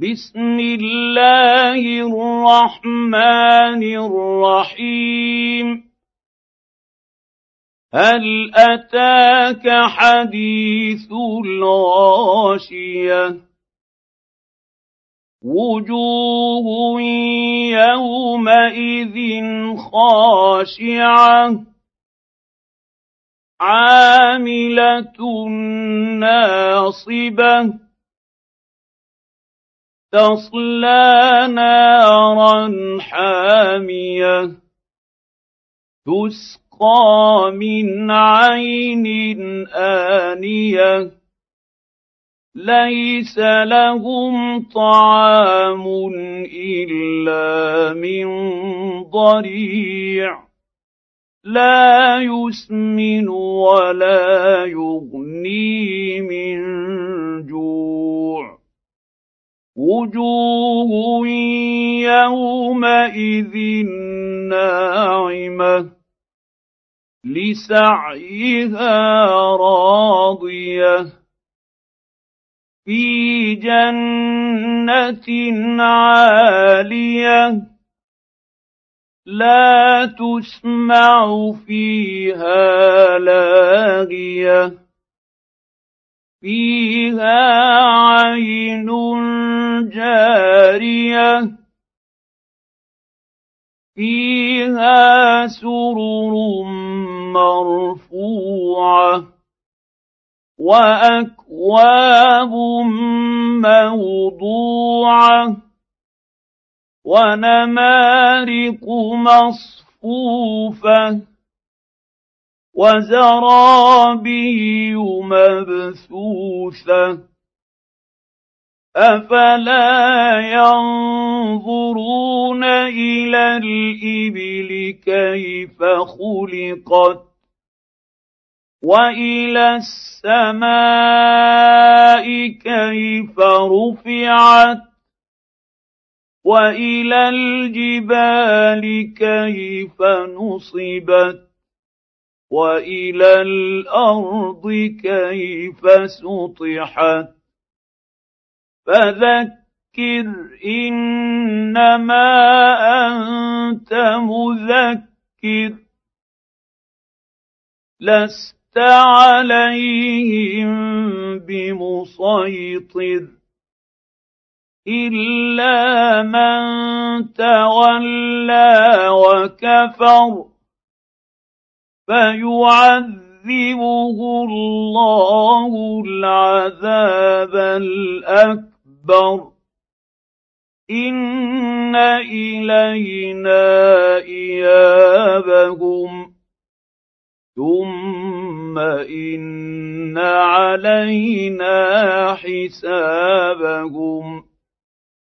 بسم الله الرحمن الرحيم. هل أتاك حديث الغاشية؟ وجوه يومئذ خاشعة. عاملة ناصبة. تصلى نارا حامية تسقى من عين آنية ليس لهم طعام إلا من ضريع لا يسمن ولا يغني من جوع وجوه يومئذ ناعمة لسعيها راضية في جنة عالية لا تسمع فيها لاغية فيها عين جارية فيها سرر مرفوعة وأكواب موضوعة ونمارق مصفوفة. وزرابي مبثوثة أفلا ينظرون إلى الإبل كيف خلقت وإلى السماء كيف رفعت وإلى الجبال كيف نصبت وإلى الأرض كيف سطحت؟ فذكر إنما أنت مذكر. لست عليهم بمسيطر. إلا من تولى وكفر. فيعذبه الله العذاب الأكبر. ان الينا ايابهم. ثم ان علينا حسابهم.